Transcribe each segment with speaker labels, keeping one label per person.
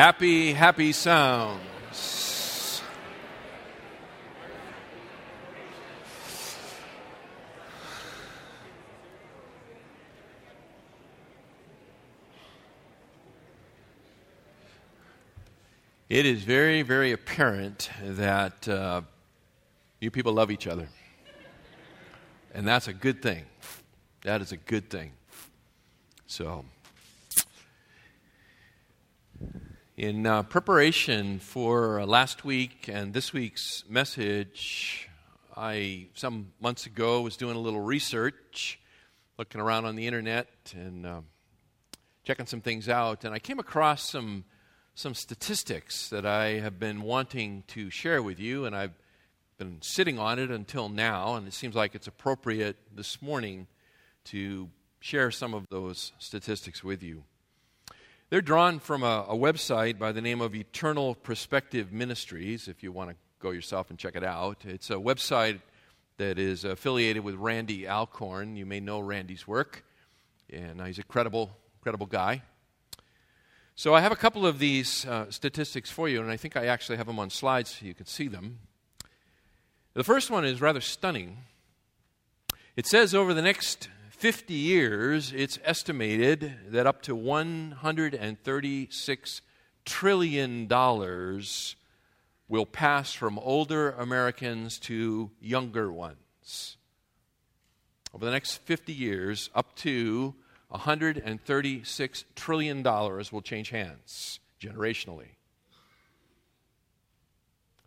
Speaker 1: Happy, happy sounds. It is very, very apparent that uh, you people love each other. And that's a good thing. That is a good thing. So, in uh, preparation for uh, last week and this week's message, I, some months ago, was doing a little research, looking around on the internet and uh, checking some things out, and I came across some, some statistics that I have been wanting to share with you, and I've been sitting on it until now, and it seems like it's appropriate this morning to share some of those statistics with you. They're drawn from a, a, website by the name of Eternal Perspective Ministries, if you want to go yourself and check it out. It's a website that is affiliated with Randy Alcorn. You may know Randy's work, and he's a credible, credible guy. So I have a couple of these uh, statistics for you, and I think I actually have them on slides so you can see them. The first one is rather stunning. It says over the next 50 years, it's estimated that up to $136 trillion will pass from older Americans to younger ones. Over the next 50 years, up to $136 trillion will change hands generationally.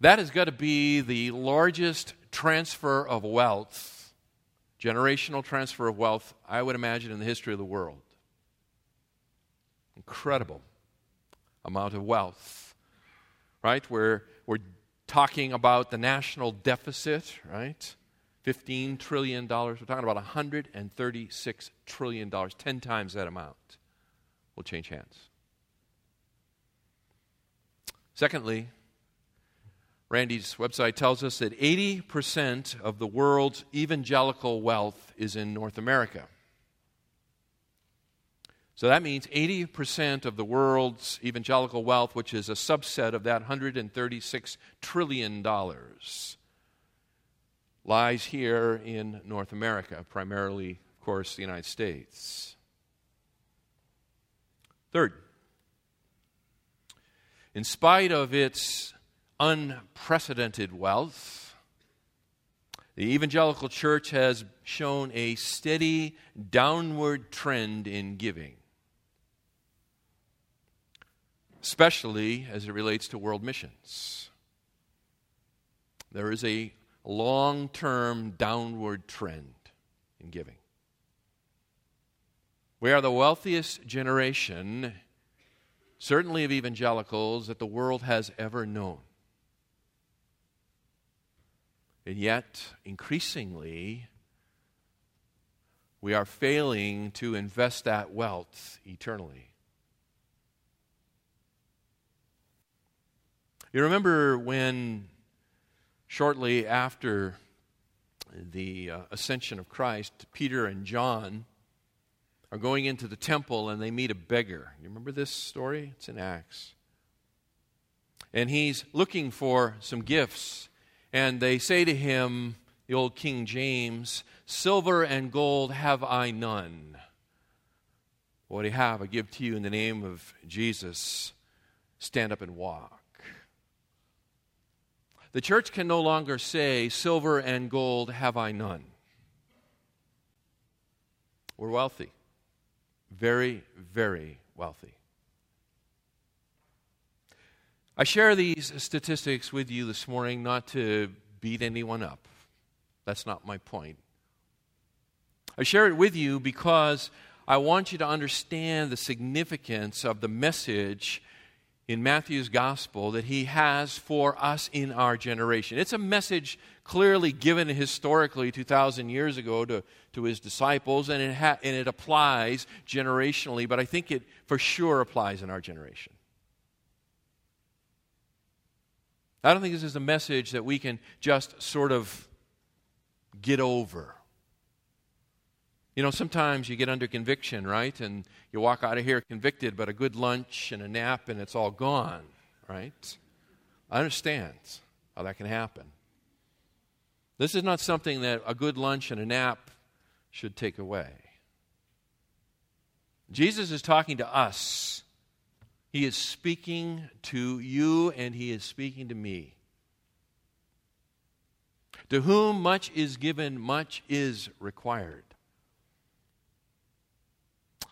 Speaker 1: That has got to be the largest transfer of wealth, generational transfer of wealth, I would imagine, in the history of the world. Incredible amount of wealth, right? We're, we're talking about the national deficit, right? $15 trillion. We're talking about $136 trillion, 10 times that amount will change hands. Secondly, Randy's website tells us that 80% of the world's evangelical wealth is in North America. So that means 80% of the world's evangelical wealth, which is a subset of that $136 trillion, lies here in North America, primarily, of course, the United States. Third, in spite of its unprecedented wealth. The evangelical church has shown a steady downward trend in giving, especially as it relates to world missions. There is a long term downward trend in giving. We are the wealthiest generation, certainly of evangelicals, that the world has ever known. And yet, increasingly, we are failing to invest that wealth eternally. You remember when, shortly after the uh, ascension of Christ, Peter and John are going into the temple and they meet a beggar. You remember this story? It's in Acts. And he's looking for some gifts and they say to him, the old King James, Silver and gold have I none. What I have, I give to you in the name of Jesus. Stand up and walk. The church can no longer say, Silver and gold have I none. We're wealthy. Very, very wealthy. I share these statistics with you this morning not to beat anyone up. That's not my point. I share it with you because I want you to understand the significance of the message in Matthew's gospel that he has for us in our generation. It's a message clearly given historically 2,000 years ago to, to his disciples, and it, ha- and it applies generationally, but I think it for sure applies in our generation. I don't think this is a message that we can just sort of get over. You know, sometimes you get under conviction, right? And you walk out of here convicted, but a good lunch and a nap and it's all gone, right? I understand how that can happen. This is not something that a good lunch and a nap should take away. Jesus is talking to us. He is speaking to you and he is speaking to me. To whom much is given, much is required.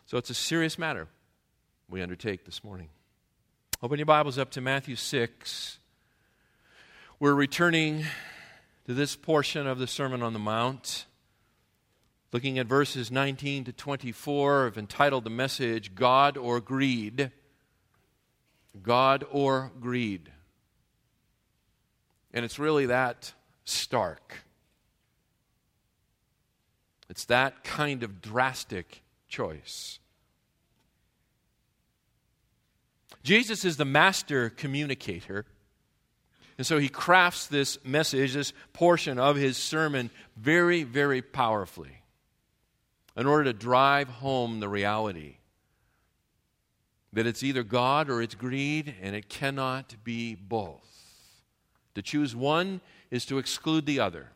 Speaker 1: So it's a serious matter we undertake this morning. Open your Bibles up to Matthew 6. We're returning to this portion of the Sermon on the Mount, looking at verses 19 to 24. I've entitled the message, God or Greed. God or Greed. And it's really that stark. It's that kind of drastic choice. Jesus is the master communicator. And so he crafts this message, this portion of his sermon, very, very powerfully in order to drive home the reality that it's either God or it's greed, and it cannot be both. To choose one is to exclude the other.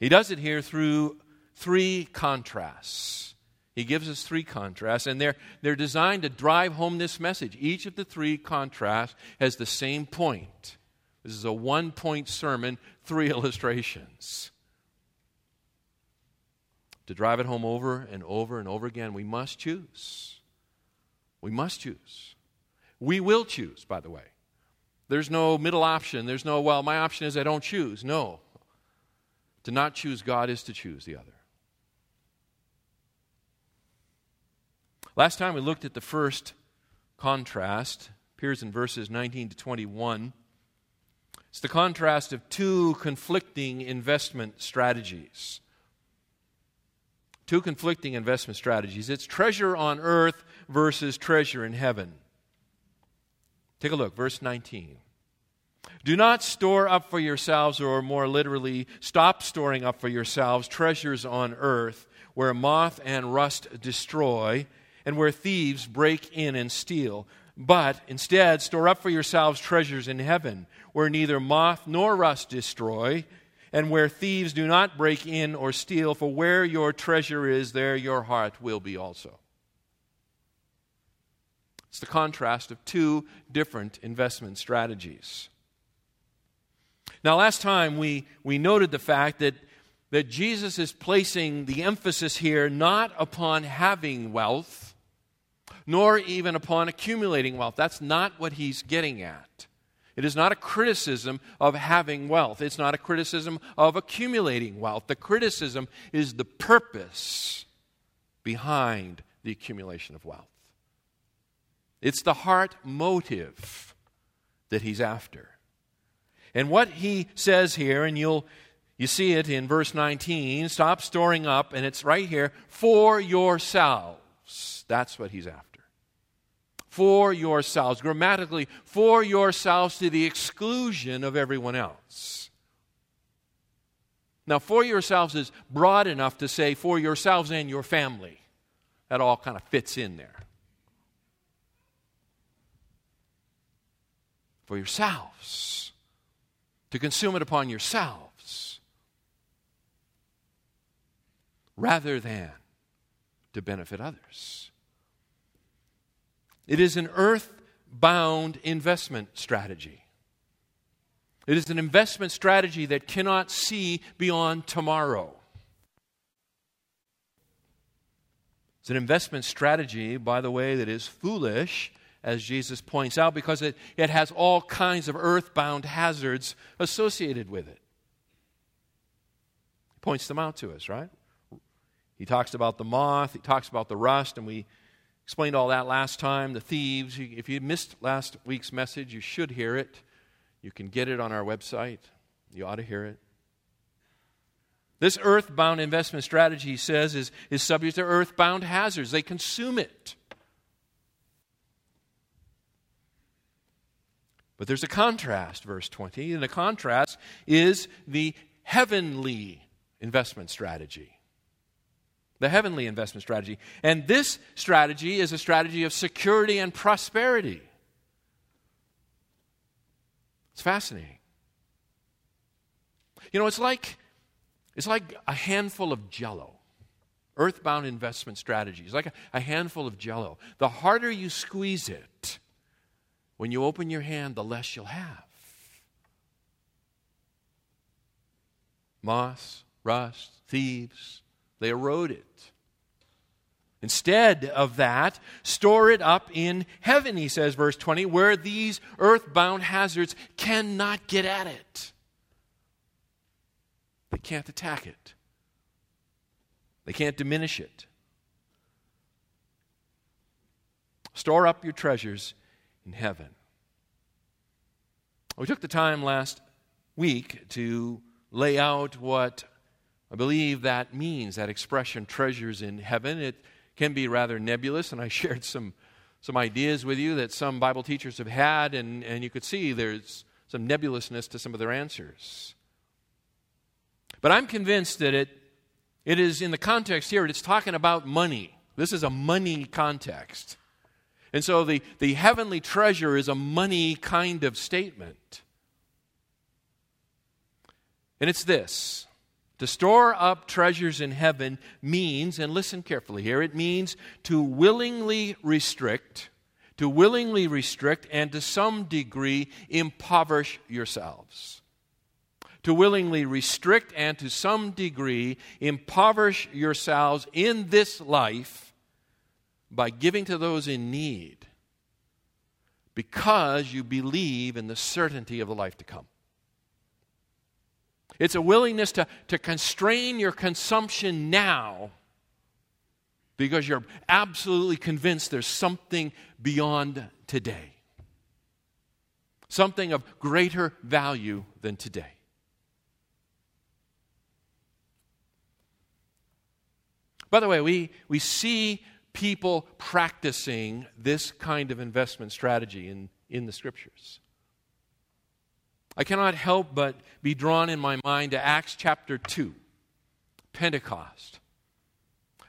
Speaker 1: He does it here through three contrasts. He gives us three contrasts, and they're, they're designed to drive home this message. Each of the three contrasts has the same point. This is a one point sermon, three illustrations. To drive it home over and over and over again, we must choose. We must choose. We will choose, by the way. There's no middle option. There's no, well, my option is I don't choose. No. To not choose God is to choose the other. Last time we looked at the first contrast, appears in verses 19 to 21. It's the contrast of two conflicting investment strategies. Two conflicting investment strategies. It's treasure on earth versus treasure in heaven. Take a look, verse 19. Do not store up for yourselves, or more literally, stop storing up for yourselves treasures on earth where moth and rust destroy and where thieves break in and steal. But instead, store up for yourselves treasures in heaven, where neither moth nor rust destroy, and where thieves do not break in or steal. For where your treasure is, there your heart will be also. It's the contrast of two different investment strategies. Now, last time we, we noted the fact that, that Jesus is placing the emphasis here not upon having wealth nor even upon accumulating wealth. That's not what he's getting at. It is not a criticism of having wealth. It's not a criticism of accumulating wealth. The criticism is the purpose behind the accumulation of wealth. It's the heart motive that he's after. And what he says here, and you'll you see it in verse 19, stop storing up, and it's right here, for yourselves. That's what he's after for yourselves. Grammatically, for yourselves to the exclusion of everyone else. Now, for yourselves is broad enough to say for yourselves and your family. That all kind of fits in there. For yourselves. To consume it upon yourselves. Rather than to benefit others. It is an earth bound investment strategy. It is an investment strategy that cannot see beyond tomorrow. It's an investment strategy, by the way, that is foolish, as Jesus points out, because it, it has all kinds of earthbound hazards associated with it. He points them out to us, right? He talks about the moth, he talks about the rust, and we Explained all that last time. The thieves. If you missed last week's message, you should hear it. You can get it on our website. You ought to hear it. This earthbound investment strategy, he says, is, is subject to earthbound hazards. They consume it. But there's a contrast, verse 20, and the contrast is the heavenly investment strategy. The heavenly investment strategy. And this strategy is a strategy of security and prosperity. It's fascinating. You know, it's like it's like a handful of jello. Earthbound investment strategies, like a, a handful of jello. The harder you squeeze it, when you open your hand, the less you'll have. Moss, rust, thieves, they erode it. Instead of that, store it up in heaven, he says, verse 20, where these earthbound hazards cannot get at it. They can't attack it, they can't diminish it. Store up your treasures in heaven. We took the time last week to lay out what I believe that means, that expression, treasures in heaven. It can be rather nebulous, and I shared some, some ideas with you that some Bible teachers have had, and, and you could see there's some nebulousness to some of their answers. But I'm convinced that it, it is in the context here, it's talking about money. This is a money context. And so the, the heavenly treasure is a money kind of statement. And it's this to store up treasures in heaven means, and listen carefully here, it means to willingly restrict, to willingly restrict, and to some degree impoverish yourselves. To willingly restrict and to some degree impoverish yourselves in this life by giving to those in need because you believe in the certainty of the life to come. It's a willingness to, to constrain your consumption now because you're absolutely convinced there's something beyond today, something of greater value than today. By the way, we, we see people practicing this kind of investment strategy in, in the scriptures. I cannot help but be drawn in my mind to Acts chapter 2, Pentecost.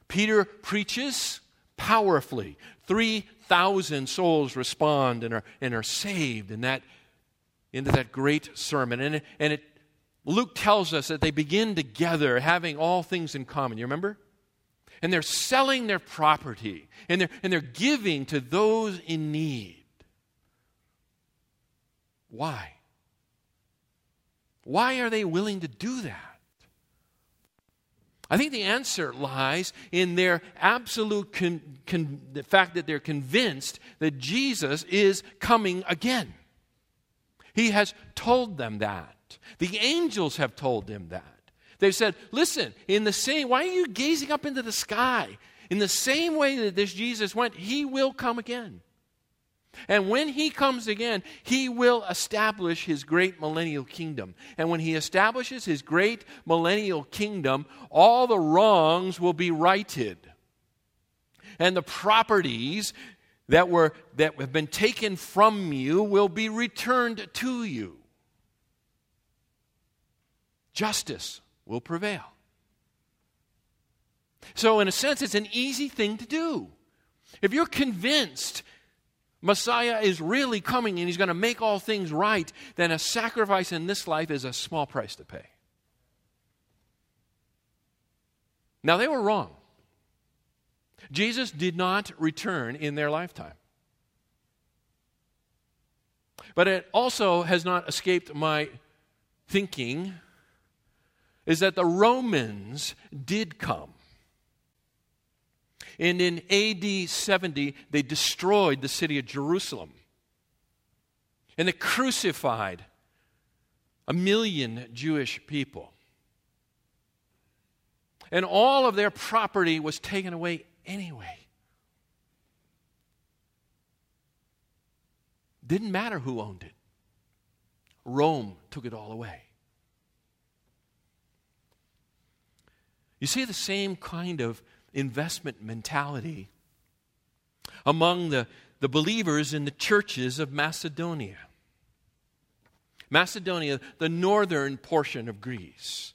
Speaker 1: Peter preaches powerfully. 3,000 souls respond and are, and are saved in that, into that great sermon. And, and it, Luke tells us that they begin together having all things in common. You remember? And they're selling their property and they're, and they're giving to those in need. Why? Why are they willing to do that? I think the answer lies in their absolute con, con, the fact that they're convinced that Jesus is coming again. He has told them that. The angels have told them that. They've said, listen, in the same, why are you gazing up into the sky? In the same way that this Jesus went, he will come again. And when he comes again, he will establish his great millennial kingdom. And when he establishes his great millennial kingdom, all the wrongs will be righted. And the properties that, were, that have been taken from you will be returned to you. Justice will prevail. So, in a sense, it's an easy thing to do. If you're convinced Messiah is really coming and he's going to make all things right, then a sacrifice in this life is a small price to pay. Now, they were wrong. Jesus did not return in their lifetime. But it also has not escaped my thinking is that the Romans did come. And in AD 70, they destroyed the city of Jerusalem. And they crucified a million Jewish people. And all of their property was taken away anyway. Didn't matter who owned it, Rome took it all away. You see the same kind of investment mentality among the, the believers in the churches of Macedonia. Macedonia, the northern portion of Greece.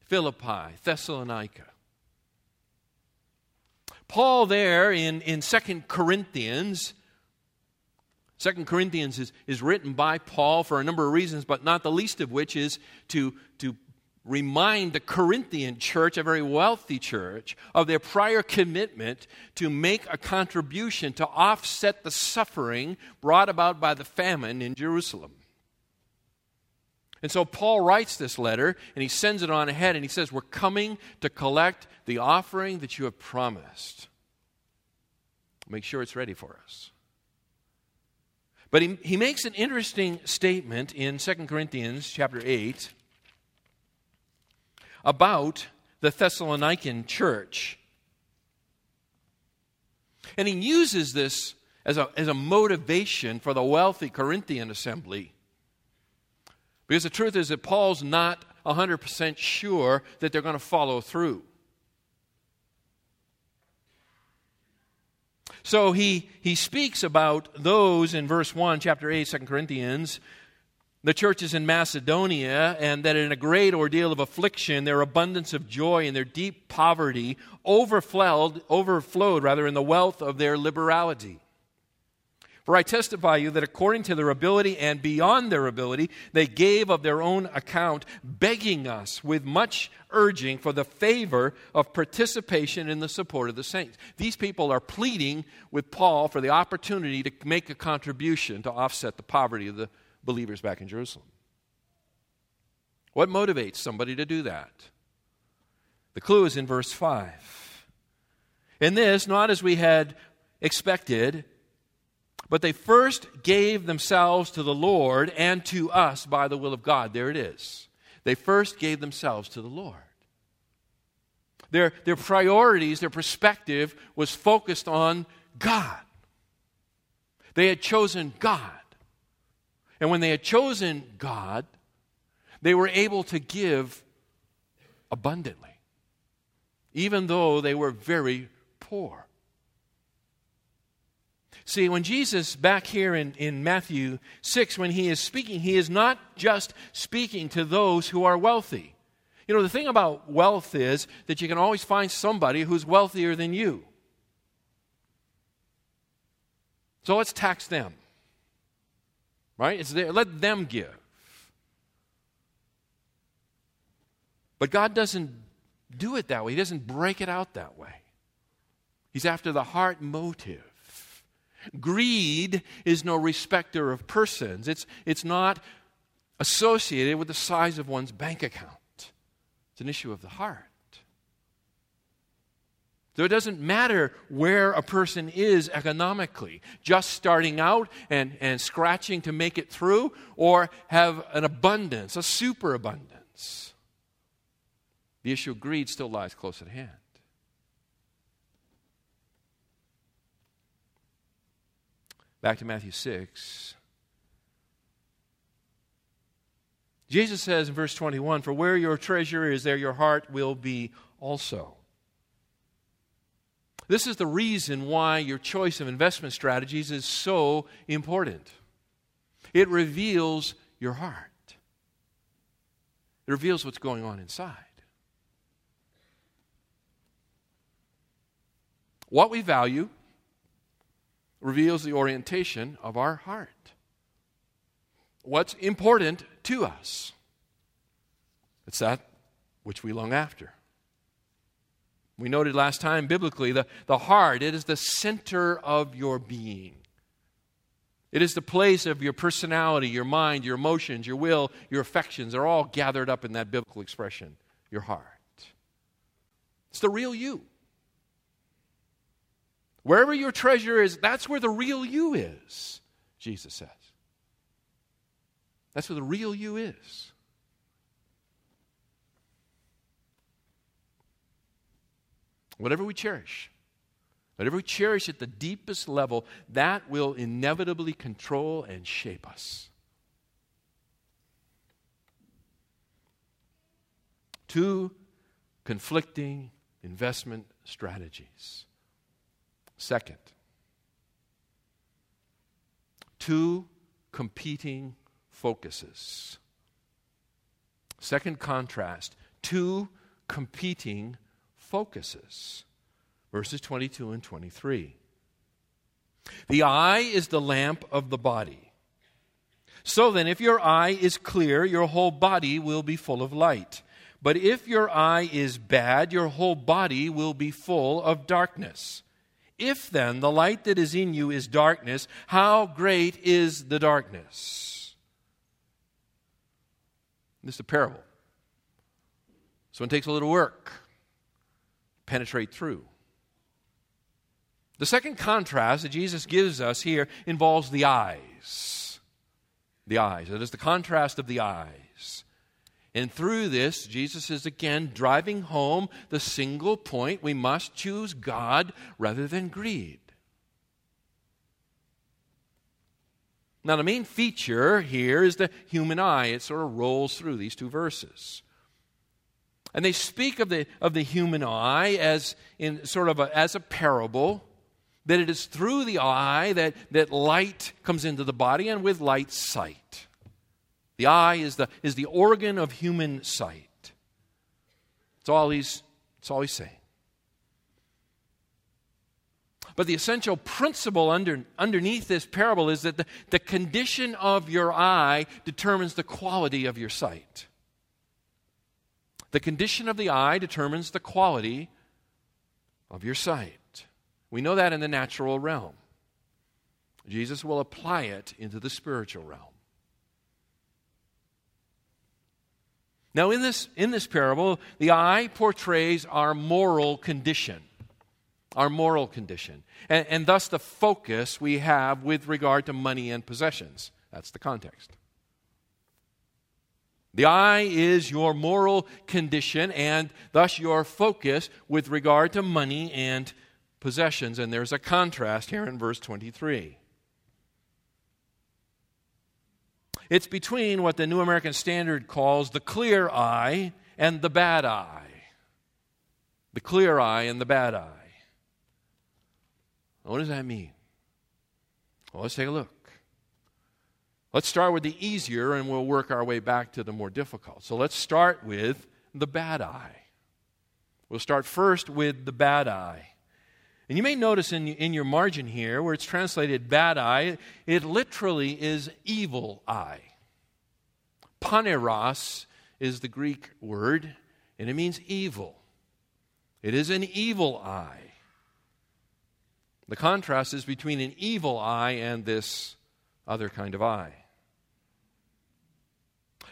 Speaker 1: Philippi, Thessalonica. Paul, there in, in 2 Corinthians, 2 Corinthians is, is written by Paul for a number of reasons, but not the least of which is to, to remind the Corinthian church, a very wealthy church, of their prior commitment to make a contribution to offset the suffering brought about by the famine in Jerusalem. And so Paul writes this letter and he sends it on ahead and he says, We're coming to collect the offering that you have promised. Make sure it's ready for us. But he, he makes an interesting statement in 2 Corinthians chapter 8 about the Thessalonican church. And he uses this as a, as a motivation for the wealthy Corinthian assembly because the truth is that Paul's not 100% sure that they're going to follow through. So he, he speaks about those in verse 1, chapter 8, 2 Corinthians, the churches in Macedonia, and that in a great ordeal of affliction, their abundance of joy and their deep poverty overflowed, overflowed rather in the wealth of their liberality. For I testify you that according to their ability and beyond their ability, they gave of their own account, begging us with much urging for the favor of participation in the support of the saints. These people are pleading with Paul for the opportunity to make a contribution to offset the poverty of the believers back in Jerusalem. What motivates somebody to do that? The clue is in verse 5. In this, not as we had expected, but they first gave themselves to the Lord and to us by the will of God. There it is. They first gave themselves to the Lord. Their, their priorities, their perspective was focused on God. They had chosen God. And when they had chosen God, they were able to give abundantly, even though they were very poor. See, when Jesus, back here in, in Matthew 6, when he is speaking, he is not just speaking to those who are wealthy. You know, the thing about wealth is that you can always find somebody who's wealthier than you. So let's tax them. Right? It's there. Let them give. But God doesn't do it that way. He doesn't break it out that way. He's after the heart motive. Greed is no respecter of persons, it's, it's not associated with the size of one's bank account. It's an issue of the heart. So it doesn't matter where a person is economically, just starting out and, and scratching to make it through, or have an abundance, a superabundance. The issue of greed still lies close at hand. Back to Matthew 6. Jesus says in verse 21 For where your treasure is, there your heart will be also. This is the reason why your choice of investment strategies is so important. It reveals your heart, it reveals what's going on inside. What we value reveals the orientation of our heart. What's important to us? It's that which we long after. We noted last time biblically the, the heart, it is the center of your being. It is the place of your personality, your mind, your emotions, your will, your affections. They're all gathered up in that biblical expression, your heart. It's the real you. Wherever your treasure is, that's where the real you is, Jesus says. That's where the real you is. Whatever we cherish, whatever we cherish at the deepest level, that will inevitably control and shape us. Two conflicting investment strategies. Second, two competing focuses. Second contrast two competing focuses. Verses 22 and 23. The eye is the lamp of the body. So then, if your eye is clear, your whole body will be full of light. But if your eye is bad, your whole body will be full of darkness. If then the light that is in you is darkness, how great is the darkness? This is a parable. So it takes a little work penetrate through. The second contrast that Jesus gives us here involves the eyes. The eyes. It is the contrast of the eyes. And through this, Jesus is again driving home the single point we must choose God rather than greed. Now, the main feature here is the human eye. It sort of rolls through these two verses. And they speak of the, of the human eye as in sort of a, as a parable, that it is through the eye that, that light comes into the body, and with light, sight. The eye is the, is the organ of human sight. It's all he's, that's all he's saying. But the essential principle under, underneath this parable is that the, the condition of your eye determines the quality of your sight. The condition of the eye determines the quality of your sight. We know that in the natural realm. Jesus will apply it into the spiritual realm. Now, in this, in this parable, the eye portrays our moral condition. Our moral condition. And, and thus the focus we have with regard to money and possessions. That's the context. The eye is your moral condition and thus your focus with regard to money and possessions. And there's a contrast here in verse 23. It's between what the New American Standard calls the clear eye and the bad eye. The clear eye and the bad eye. What does that mean? Well, let's take a look. Let's start with the easier and we'll work our way back to the more difficult. So let's start with the bad eye. We'll start first with the bad eye. And you may notice in, in your margin here where it's translated bad eye, it literally is evil eye. Poneros is the Greek word, and it means evil. It is an evil eye. The contrast is between an evil eye and this other kind of eye.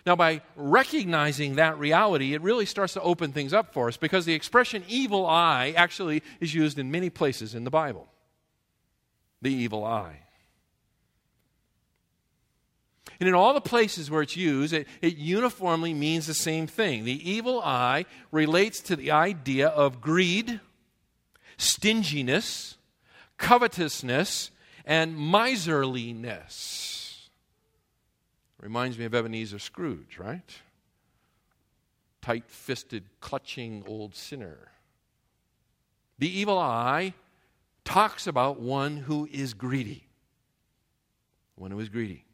Speaker 1: Now, by recognizing that reality, it really starts to open things up for us because the expression evil eye actually is used in many places in the Bible. The evil eye. And in all the places where it's used, it, it, uniformly means the same thing. The evil eye relates to the idea of greed, stinginess, covetousness, and miserliness. Reminds me of Ebenezer Scrooge, right? Tight fisted, clutching old sinner. The evil eye talks about one who is greedy. One who is greedy.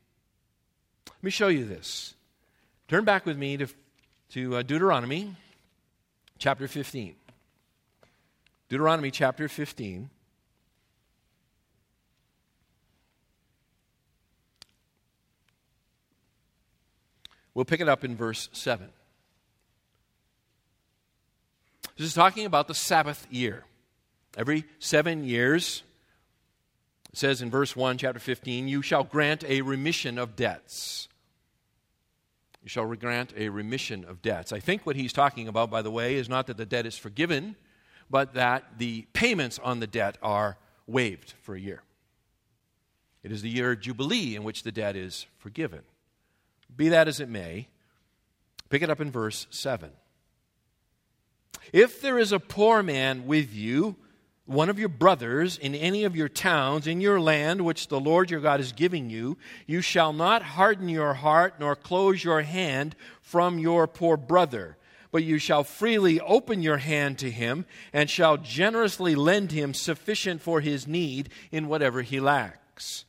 Speaker 1: Let me show you this. Turn back with me to, to uh, Deuteronomy chapter 15. Deuteronomy chapter 15. We'll pick it up in verse 7. This is talking about the Sabbath year. Every seven years, it says in verse 1, chapter 15, you shall grant a remission of debts. You shall grant a remission of debts. I think what he's talking about, by the way, is not that the debt is forgiven, but that the payments on the debt are waived for a year. It is the year of Jubilee in which the debt is forgiven. Be that as it may, pick it up in verse 7. If there is a poor man with you, one of your brothers in any of your towns in your land which the Lord your God is giving you, you shall not harden your heart nor close your hand from your poor brother, but you shall freely open your hand to him and shall generously lend him sufficient for his need in whatever he lacks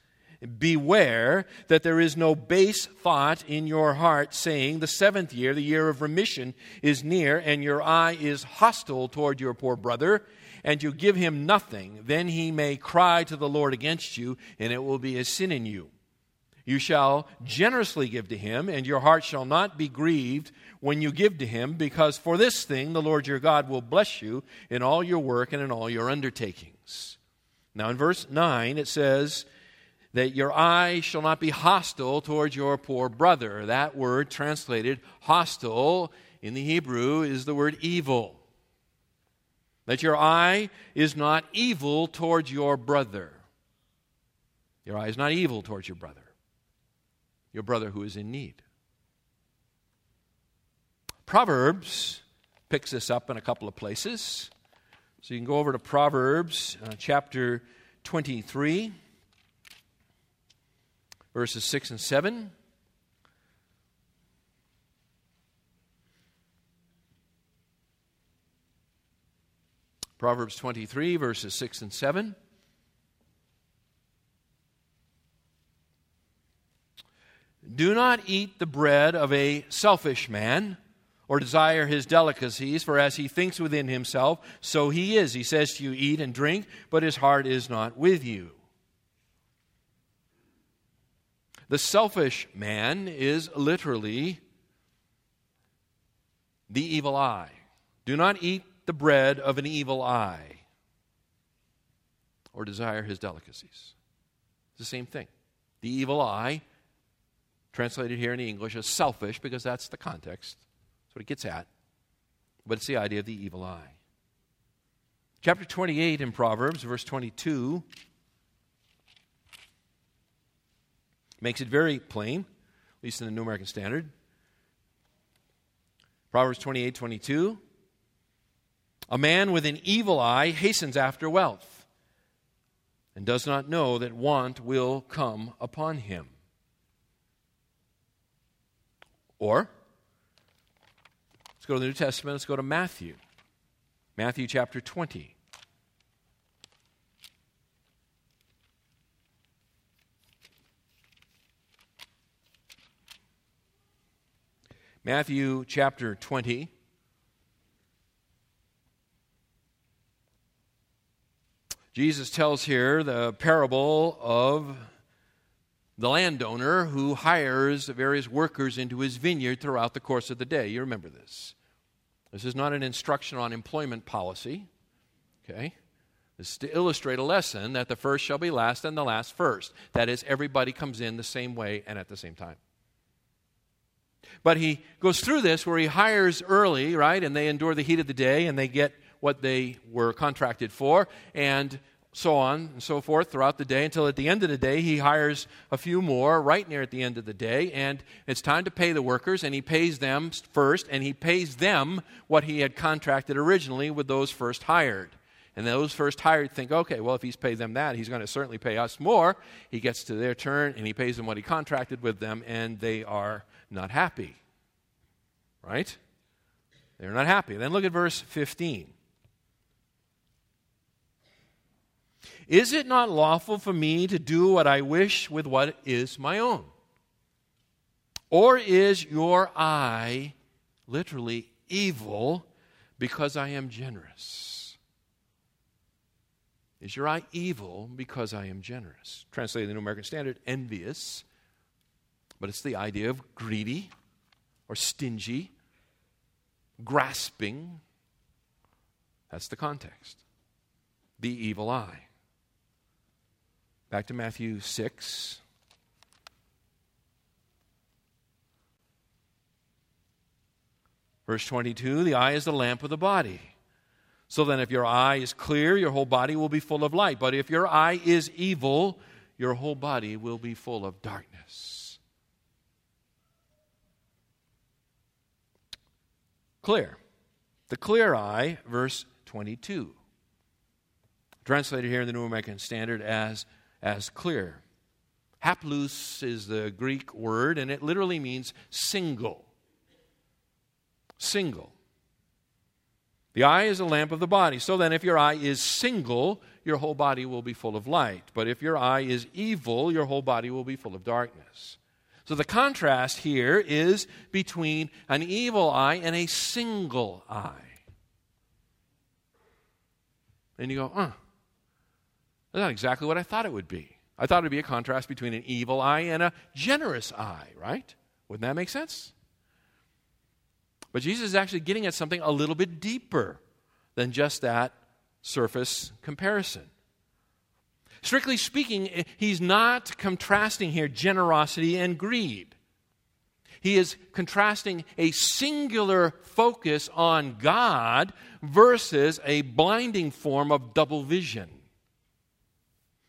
Speaker 1: Beware that there is no base thought in your heart, saying, The seventh year, the year of remission, is near, and your eye is hostile toward your poor brother, and you give him nothing. Then he may cry to the Lord against you, and it will be a sin in you. You shall generously give to him, and your heart shall not be grieved when you give to him, because for this thing the Lord your God will bless you in all your work and in all your undertakings. Now, in verse 9, it says, that your eye shall not be hostile towards your poor brother. That word translated hostile in the Hebrew is the word evil. That your eye is not evil towards your brother. Your eye is not evil towards your brother, your brother who is in need. Proverbs picks this up in a couple of places. So you can go over to Proverbs uh, chapter 23 verses 6 and 7. Proverbs 23, verses 6 and 7. Do not eat the bread of a selfish man or desire his delicacies, for as he thinks within himself, so he is. He says to you, Eat and drink, but his heart is not with you. The selfish man is literally the evil eye. Do not eat the bread of an evil eye or desire his delicacies. It's the same thing. The evil eye, translated here in English as selfish because that's the context. That's what it gets at. But it's the idea of the evil eye. Chapter 28 in Proverbs, verse 22. Makes it very plain, at least in the New American Standard. Proverbs 28 22. A man with an evil eye hastens after wealth and does not know that want will come upon him. Or, let's go to the New Testament, let's go to Matthew. Matthew chapter 20. Matthew chapter 20. Jesus tells here the parable of the landowner who hires various workers into his vineyard throughout the course of the day. You remember this. This is not an instruction on employment policy. Okay? This is to illustrate a lesson that the first shall be last and the last first. That is, everybody comes in the same way and at the same time. But he goes through this where he hires early, right? And they endure the heat of the day and they get what they were contracted for, and so on and so forth throughout the day until at the end of the day he hires a few more right near at the end of the day. And it's time to pay the workers, and he pays them first, and he pays them what he had contracted originally with those first hired. And those first hired think, okay, well, if he's paid them that, he's going to certainly pay us more. He gets to their turn and he pays them what he contracted with them, and they are not happy. Right? They're not happy. Then look at verse 15. Is it not lawful for me to do what I wish with what is my own? Or is your eye literally evil because I am generous? Is your eye evil because I am generous? Translated in the New American Standard, envious but it's the idea of greedy or stingy, grasping. That's the context. The evil eye. Back to Matthew 6. Verse 22 The eye is the lamp of the body. So then, if your eye is clear, your whole body will be full of light. But if your eye is evil, your whole body will be full of darkness. Clear. The clear eye, verse 22. Translated here in the New American Standard as, as clear. Haplous is the Greek word, and it literally means single. Single. The eye is a lamp of the body. So then, if your eye is single, your whole body will be full of light. But if your eye is evil, your whole body will be full of darkness. So the contrast here is between an evil eye and a single eye. And you go, huh, that's not exactly what I thought it would be. I thought it would be a contrast between an evil eye and a generous eye, right? Wouldn't that make sense? But Jesus is actually getting at something a little bit deeper than just that surface comparison. Strictly speaking, eh, he's not contrasting here generosity and greed. He is contrasting a singular focus on God versus a blinding form of double vision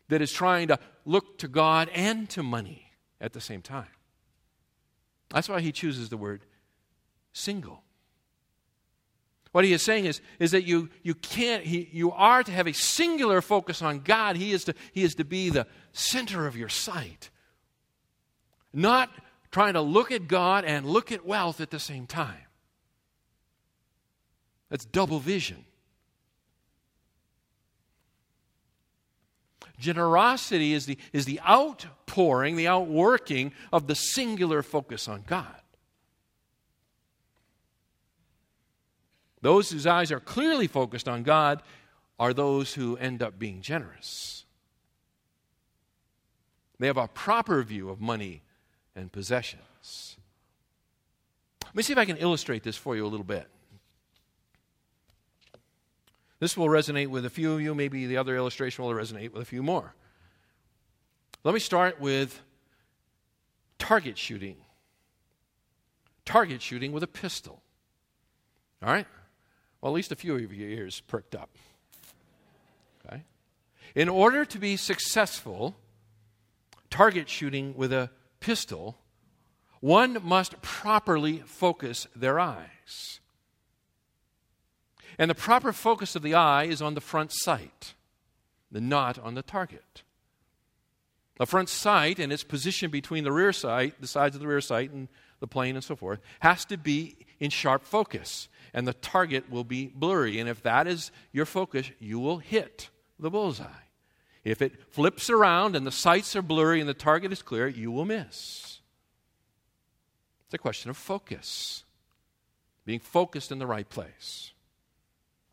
Speaker 1: that is trying to look to God and to money at the same time. That's why he chooses the word single. What he is saying is, is that you, you can't, he, you are to have a singular focus on God. He is, to, he is to be the center of your sight. Not trying to look at God and look at wealth at the same time. That's double vision. Generosity is the, is the outpouring, the outworking of the singular focus on God. Those whose eyes are clearly focused on God are those who end up being generous. They have a proper view of money and possessions. Let me see if I can illustrate this for you a little bit. This will resonate with a few of you. Maybe the other illustration will resonate with a few more. Let me start with target shooting. Target shooting with a pistol. All right? Well, at least a few of your ears perked up. Okay? In order to be successful, target shooting with a pistol, one must properly focus their eyes. And the proper focus of the eye is on the front sight, not on the target. The front sight and its position between the rear sight, the sides of the rear sight, and the plane and so forth, has to be in sharp focus and the target will be blurry. And if that is your focus, you will hit the bullseye. If it flips around and the sights are blurry and the target is clear, you will miss. It's a question of focus, being focused in the right place.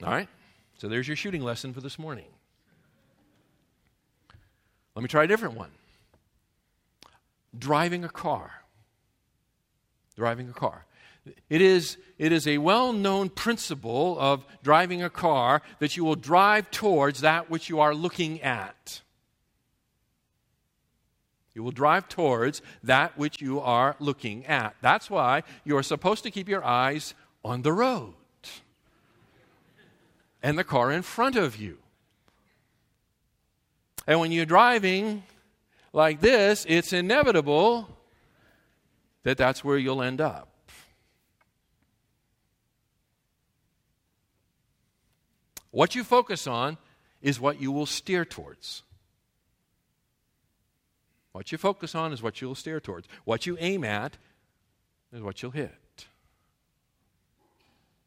Speaker 1: All right? So there's your shooting lesson for this morning. Let me try a different one. Driving a car. Driving a car. It is, it is a well known principle of driving a car that you will drive towards that which you are looking at. You will drive towards that which you are looking at. That's why you are supposed to keep your eyes on the road and the car in front of you. And when you're driving like this, it's inevitable that that's where you'll end up. What you focus on is what you will steer towards. What you focus on is what you'll steer towards. What you aim at is what you'll hit.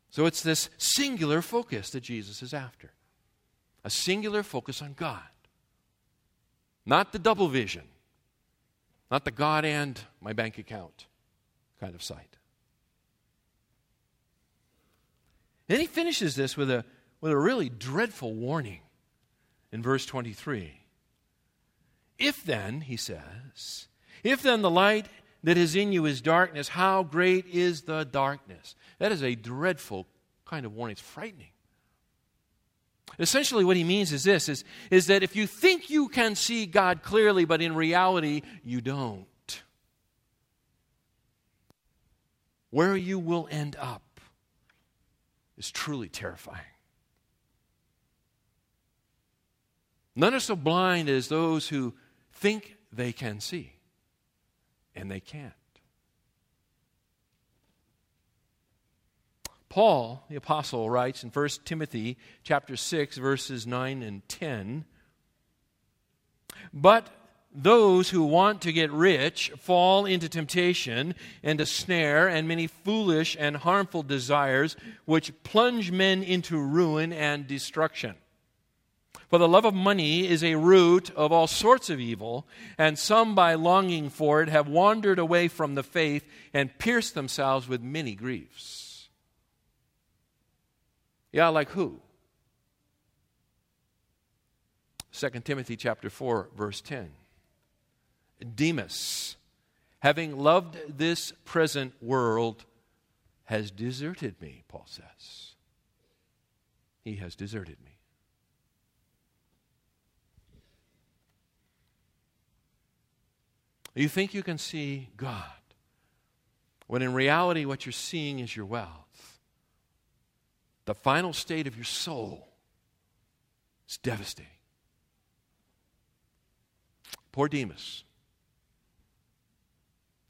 Speaker 1: So it's this singular focus that Jesus is after a singular focus on God, not the double vision, not the God and my bank account kind of sight. Then he finishes this with a with a really dreadful warning in verse 23. If then, he says, if then the light that is in you is darkness, how great is the darkness? That is a dreadful kind of warning. It's frightening. Essentially, what he means is this is, is that if you think you can see God clearly, but in reality, you don't, where you will end up is truly terrifying. None are so blind as those who think they can see, and they can't. Paul, the apostle, writes in 1 Timothy chapter 6 verses 9 and 10, "But those who want to get rich fall into temptation and a snare and many foolish and harmful desires which plunge men into ruin and destruction. For the love of money is a root of all sorts of evil, and some by longing for it have wandered away from the faith and pierced themselves with many griefs. Yeah, like who? 2 Timothy chapter 4 verse 10. Demas, having loved this present world, has deserted me, Paul says. He has deserted me. You think you can see God, when in reality, what you're seeing is your wealth. The final state of your soul is devastating. Poor Demas.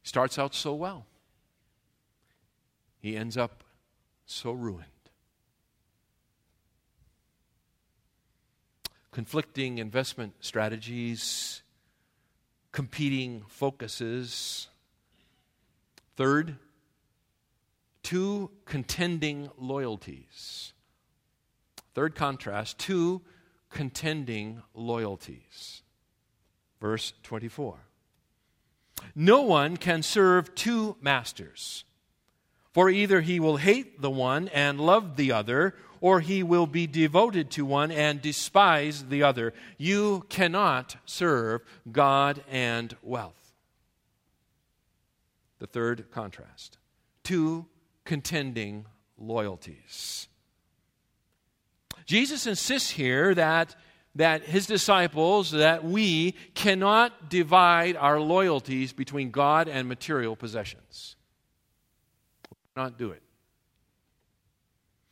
Speaker 1: Starts out so well, he ends up so ruined. Conflicting investment strategies, competing focuses. Third, two contending loyalties. Third contrast, two contending loyalties. Verse 24. No one can serve two masters, for either he will hate the one and love the other, or he will be devoted to one and despise the other. You cannot serve God and wealth. The third contrast two contending loyalties. Jesus insists here that that his disciples, that we cannot divide our loyalties between God and material possessions. We cannot do it.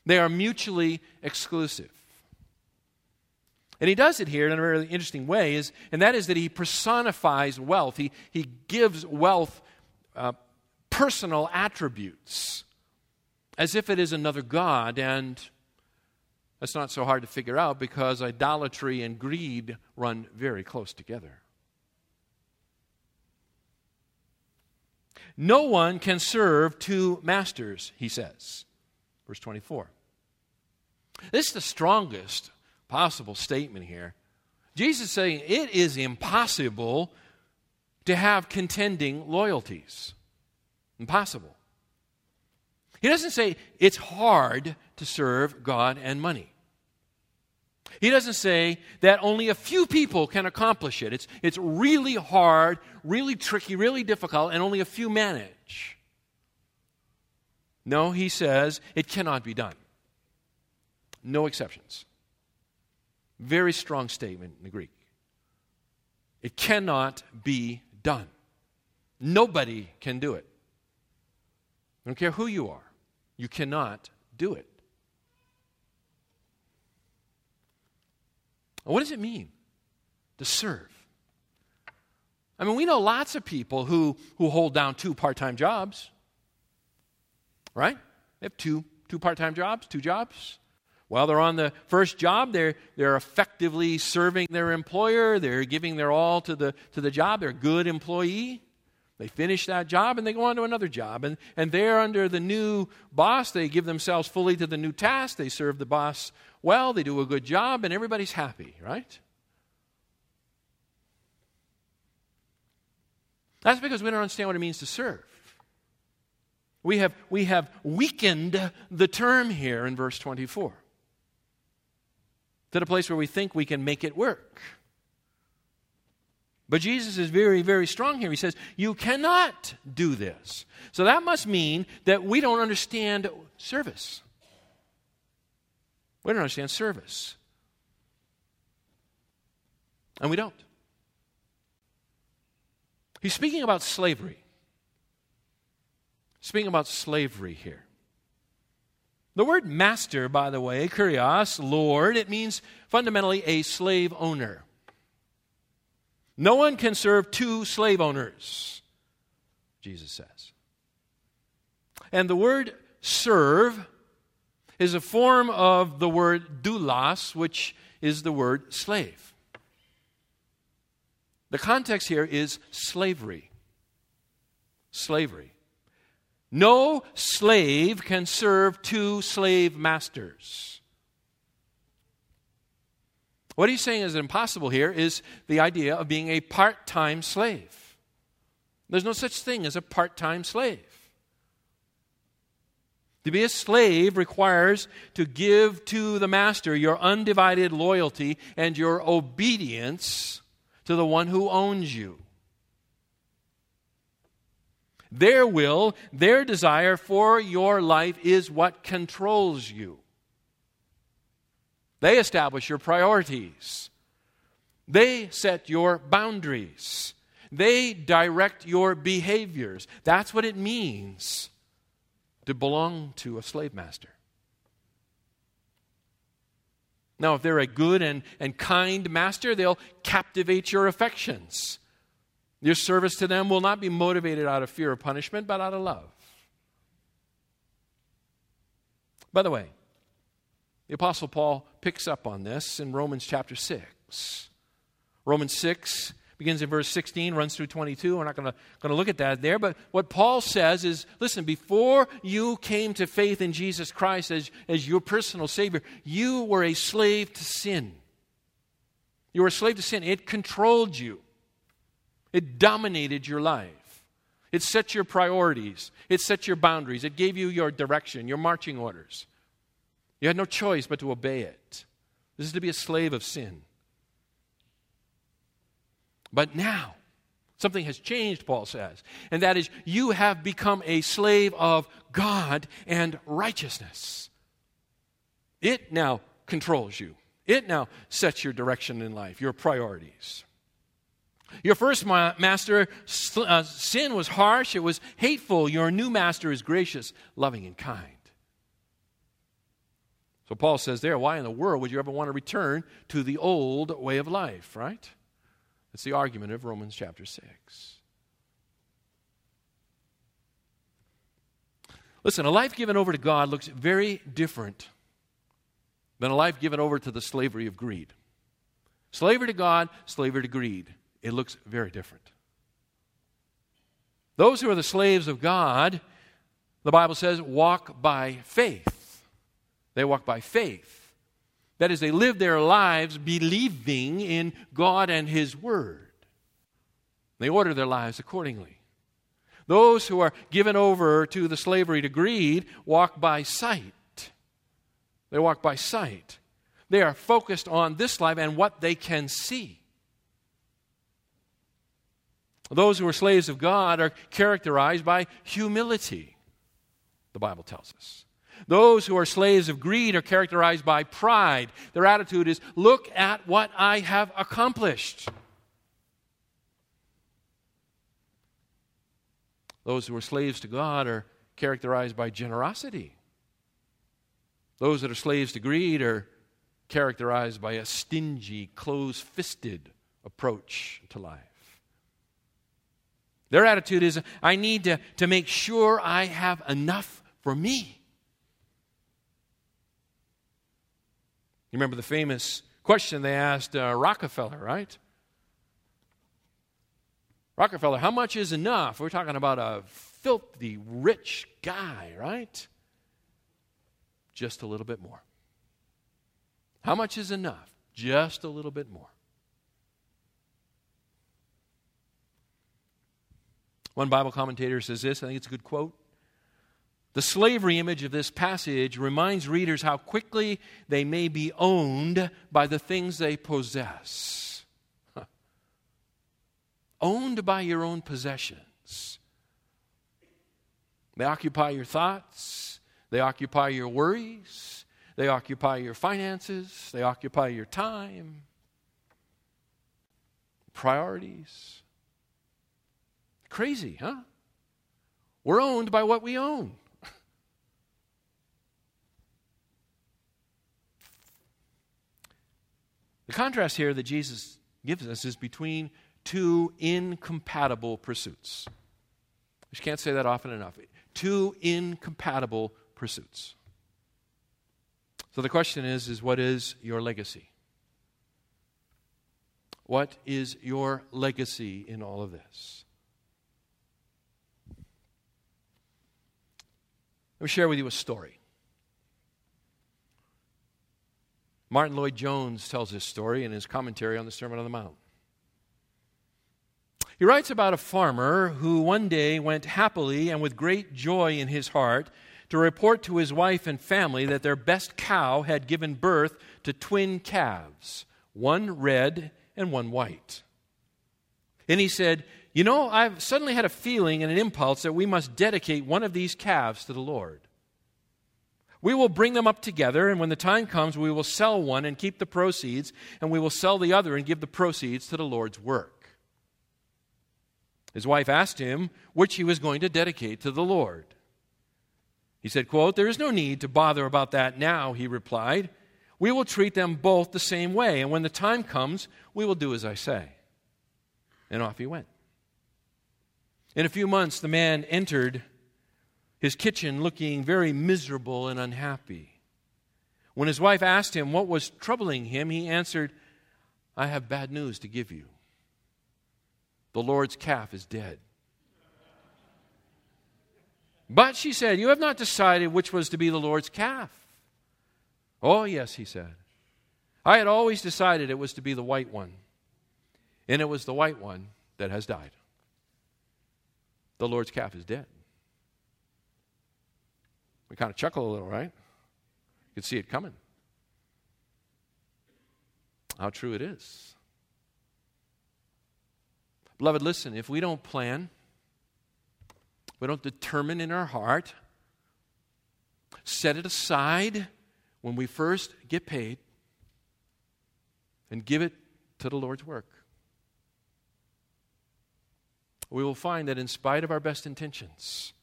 Speaker 1: They are mutually exclusive. And he does it here in a very interesting way, is, and that is that he personifies wealth. He, he gives wealth uh, personal attributes as if it is another God. And that's not so hard to figure out because idolatry and greed run very close together. No one can serve two masters, he says. Verse 24. This is the strongest possible statement here. Jesus saying it is impossible to have contending loyalties. Impossible. He doesn't say it's hard to serve God and money. He doesn't say that only a few people can accomplish it. It's, it's really hard, really tricky, really difficult, and only a few manage. No, he says it cannot be done. No exceptions. Very strong statement in the Greek. It cannot be done. Nobody can do it. I don't care who you are. You cannot do it. What does it mean to serve? I mean, we know lots of people who, who hold down two part time jobs, right? They have two, two part time jobs, two jobs. While they're on the first job, they're, they're effectively serving their employer, they're giving their all to the, to the job, they're a good employee. They finish that job and they go on to another job. And, and they're under the new boss, they give themselves fully to the new task. They serve the boss well, they do a good job, and everybody's happy, right? That's because we don't understand what it means to serve. We have, we have weakened the term here in verse 24 to the place where we think we can make it work. But Jesus is very, very strong here. He says, You cannot do this. So that must mean that we don't understand service. We don't understand service. And we don't. He's speaking about slavery. Speaking about slavery here. The word master, by the way, kurios, Lord, it means fundamentally a slave owner. No one can serve two slave owners, Jesus says. And the word serve is a form of the word doulos, which is the word slave. The context here is slavery. Slavery. No slave can serve two slave masters. What he's saying is impossible here is the idea of being a part time slave. There's no such thing as a part time slave. To be a slave requires to give to the master your undivided loyalty and your obedience to the one who owns you. Their will, their desire for your life is what controls you. They establish your priorities. They set your boundaries. They direct your behaviors. That's what it means to belong to a slave master. Now, if they're a good and, and kind master, they'll captivate your affections. Your service to them will not be motivated out of fear of punishment, but out of love. By the way, the Apostle Paul picks up on this in Romans chapter 6. Romans 6 begins in verse 16, runs through 22. We're not going to look at that there. But what Paul says is listen, before you came to faith in Jesus Christ as, as your personal Savior, you were a slave to sin. You were a slave to sin. It controlled you, it dominated your life. It set your priorities, it set your boundaries, it gave you your direction, your marching orders. You had no choice but to obey it. This is to be a slave of sin. But now, something has changed, Paul says, and that is you have become a slave of God and righteousness. It now controls you, it now sets your direction in life, your priorities. Your first ma- master, uh, sin was harsh, it was hateful. Your new master is gracious, loving, and kind. So Paul says there, why in the world would you ever want to return to the old way of life, right? It's the argument of Romans chapter 6. Listen, a life given over to God looks very different than a life given over to the slavery of greed. Slavery to God, slavery to greed. It looks very different. Those who are the slaves of God, the Bible says, walk by faith. They walk by faith. That is, they live their lives believing in God and His Word. They order their lives accordingly. Those who are given over to the slavery to greed walk by sight. They walk by sight. They are focused on this life and what they can see. Those who are slaves of God are characterized by humility, the Bible tells us. Those who are slaves of greed are characterized by pride. Their attitude is, Look at what I have accomplished. Those who are slaves to God are characterized by generosity. Those that are slaves to greed are characterized by a stingy, close fisted approach to life. Their attitude is I need to, to make sure I have enough for me. You remember the famous question they asked uh, Rockefeller, right? Rockefeller, how much is enough? We're talking about a filthy rich guy, right? Just a little bit more. How much is enough? Just a little bit more. One Bible commentator says this, I think it's a good quote. The slavery image of this passage reminds readers how quickly they may be owned by the things they possess. Huh. Owned by your own possessions. They occupy your thoughts, they occupy your worries, they occupy your finances, they occupy your time, priorities. Crazy, huh? We're owned by what we own. The contrast here that Jesus gives us is between two incompatible pursuits. I can't say that often enough. Two incompatible pursuits. So the question is, is what is your legacy? What is your legacy in all of this? Let me share with you a story. Martyn Lloyd-Jones tells this story in his commentary on the Sermon on the Mount. He writes about a farmer who one day went happily and with great joy in his heart to report to his wife and family that their best cow had given birth to twin calves, one red and one white. And he said, You know, I've suddenly had a feeling and an impulse that we must dedicate one of these calves to the Lord. We will bring them up together, and when the time comes, we will sell one and keep the proceeds, and we will sell the other and give the proceeds to the Lord's work. His wife asked him which he was going to dedicate to the Lord. He said, quote, There is no need to bother about that now, he replied. We will treat them both the same way, and when the time comes, we will do as I say. And off he went. In a few months, the man entered his kitchen looking very miserable and unhappy. When his wife asked him what was troubling him, he answered, I have bad news to give you. The Lord's calf is dead. But she said, You have not decided which was to be the Lord's calf. Oh, yes, he said. I had always decided it was to be the white one, and it was the white one that has died. The Lord's calf is dead. We kind of chuckle a little, right? You can see it coming. How true it is. Beloved, listen, if we don't plan, we don't determine in our heart, set it aside when we first get paid, and give it to the Lord's work, we will find that in spite of our best intentions,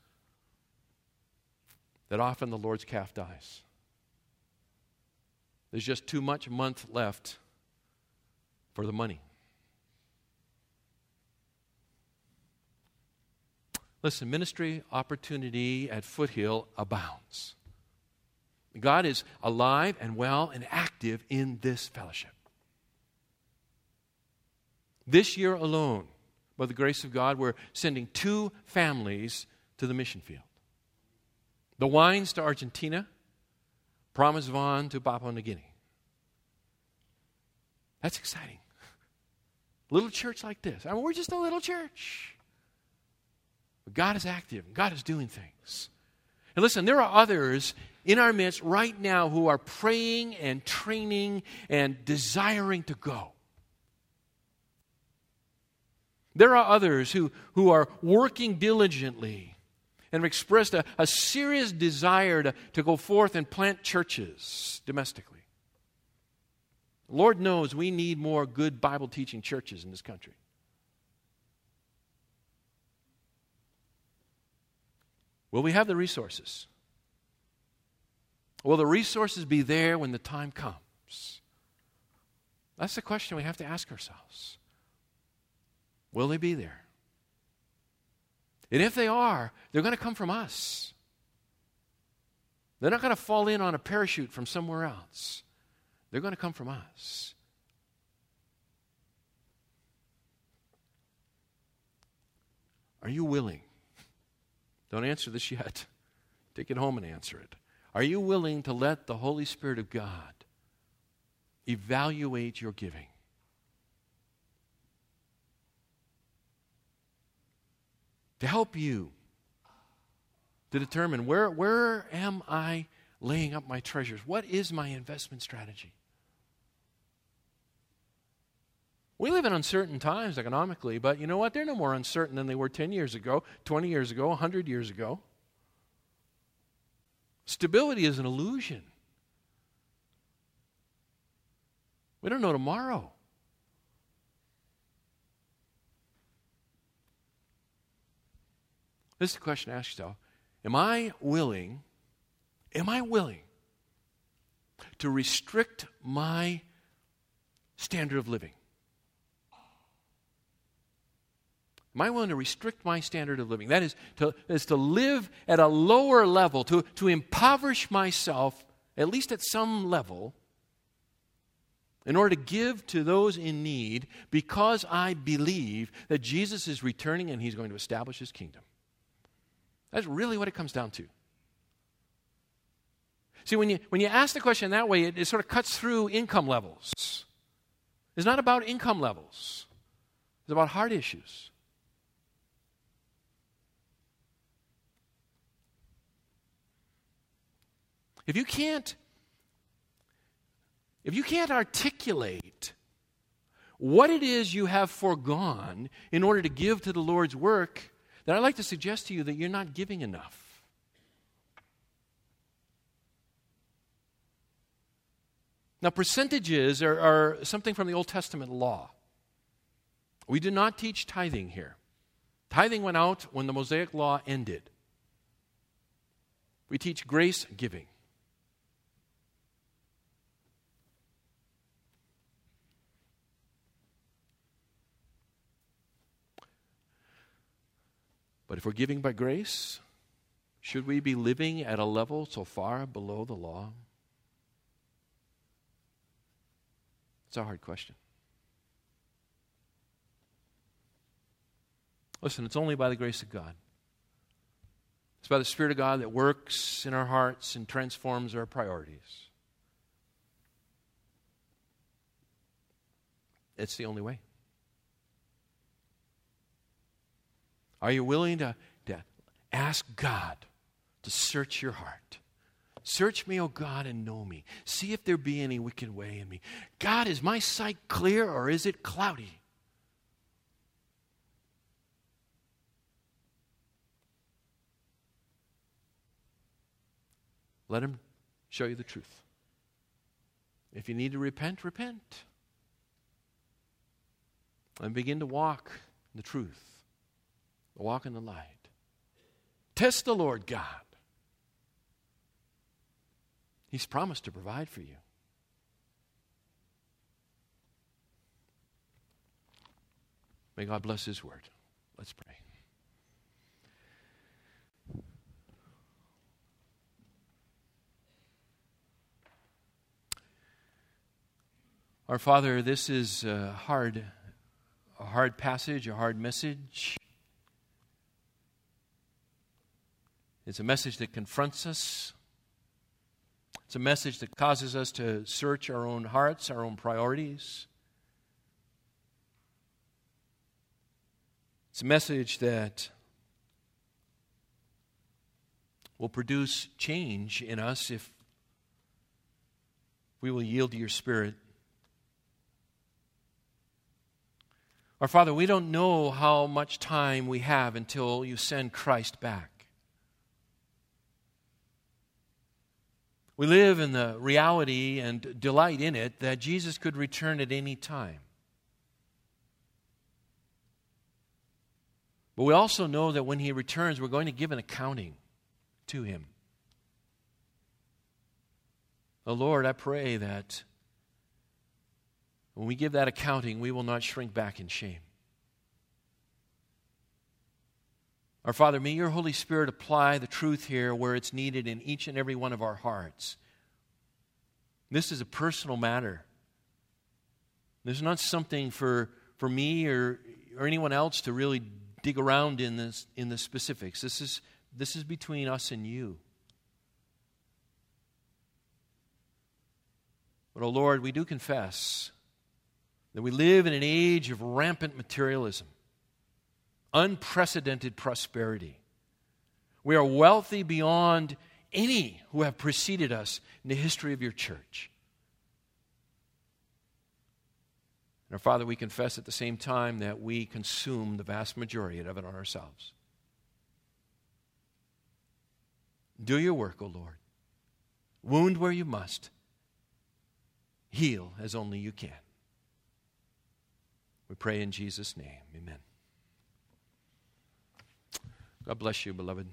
Speaker 1: that often the Lord's calf dies. There's just too much month left for the money. Listen, ministry opportunity at Foothill abounds. God is alive and well and active in this fellowship. This year alone, by the grace of God, we're sending two families to the mission field. The Wines to Argentina, Promise Vaughn to Papua New Guinea. That's exciting. Little church like this. I mean, we're just a little church. But God is active, God is doing things. And listen, there are others in our midst right now who are praying and training and desiring to go. There are others who, who are working diligently and have expressed a, a serious desire to, to go forth and plant churches domestically. Lord knows we need more good Bible teaching churches in this country. Will we have the resources? Will the resources be there when the time comes? That's the question we have to ask ourselves. Will they be there? And if they are, they're going to come from us. They're not going to fall in on a parachute from somewhere else. They're going to come from us. Are you willing? Don't answer this yet. Take it home and answer it. Are you willing to let the Holy Spirit of God evaluate your giving? To help you to determine where, where am I laying up my treasures? What is my investment strategy? We live in uncertain times economically, but you know what? They're no more uncertain than they were 10 years ago, 20 years ago, 100 years ago. Stability is an illusion. We don't know tomorrow. This is the question to ask yourself Am I willing, am I willing to restrict my standard of living? Am I willing to restrict my standard of living? That is to, is to live at a lower level, to, to impoverish myself, at least at some level, in order to give to those in need because I believe that Jesus is returning and he's going to establish his kingdom. That's really what it comes down to. See, when you, when you ask the question that way, it, it sort of cuts through income levels. It's not about income levels, it's about heart issues. If you can't if you can't articulate what it is you have foregone in order to give to the Lord's work, then I'd like to suggest to you that you're not giving enough. Now, percentages are, are, something from the Old Testament law. We do not teach tithing here. Tithing went out when the Mosaic law ended. We teach grace giving. But if we're giving by grace, should we be living at a level so far below the law? It's a hard question. Listen, it's only by the grace of God. It's by the Spirit of God that works in our hearts and transforms our priorities. It's the only way. Are you willing to, to ask God to search your heart? Search me, O God, and know me. See if there be any wicked way in me. God, is my sight clear or is it cloudy? Let Him show you the truth. If you need to repent, repent. And begin to walk in the truth, walk in the light. Test the Lord God. He's promised to provide for you. May God bless His word. Let's pray. Our Father, this is a hard, a hard passage, a hard message. It's a message that confronts us. It's a message that causes us to search our own hearts, our own priorities. It's a message that will produce change in us if we will yield to your Spirit. Our Father, we don't know how much time we have until you send Christ back. We live in the reality and delight in it that Jesus could return at any time. But we also know that when he returns, we're going to give an accounting to him. Oh Lord, I pray that when we give that accounting, we will not shrink back in shame. Our Father, may your Holy Spirit apply the truth here where it's needed in each and every one of our hearts. This is a personal matter. This is not something for, for me or, or anyone else to really dig around in, this, in the specifics. This is, this is between us and you. But, oh Lord, we do confess that we live in an age of rampant materialism unprecedented prosperity. We are wealthy beyond any who have preceded us in the history of your church. And our Father, we confess at the same time that we consume the vast majority of it on ourselves. Do your work, O Lord. Wound where you must, heal as only you can. We pray in Jesus' name. Amen. God bless you, beloved.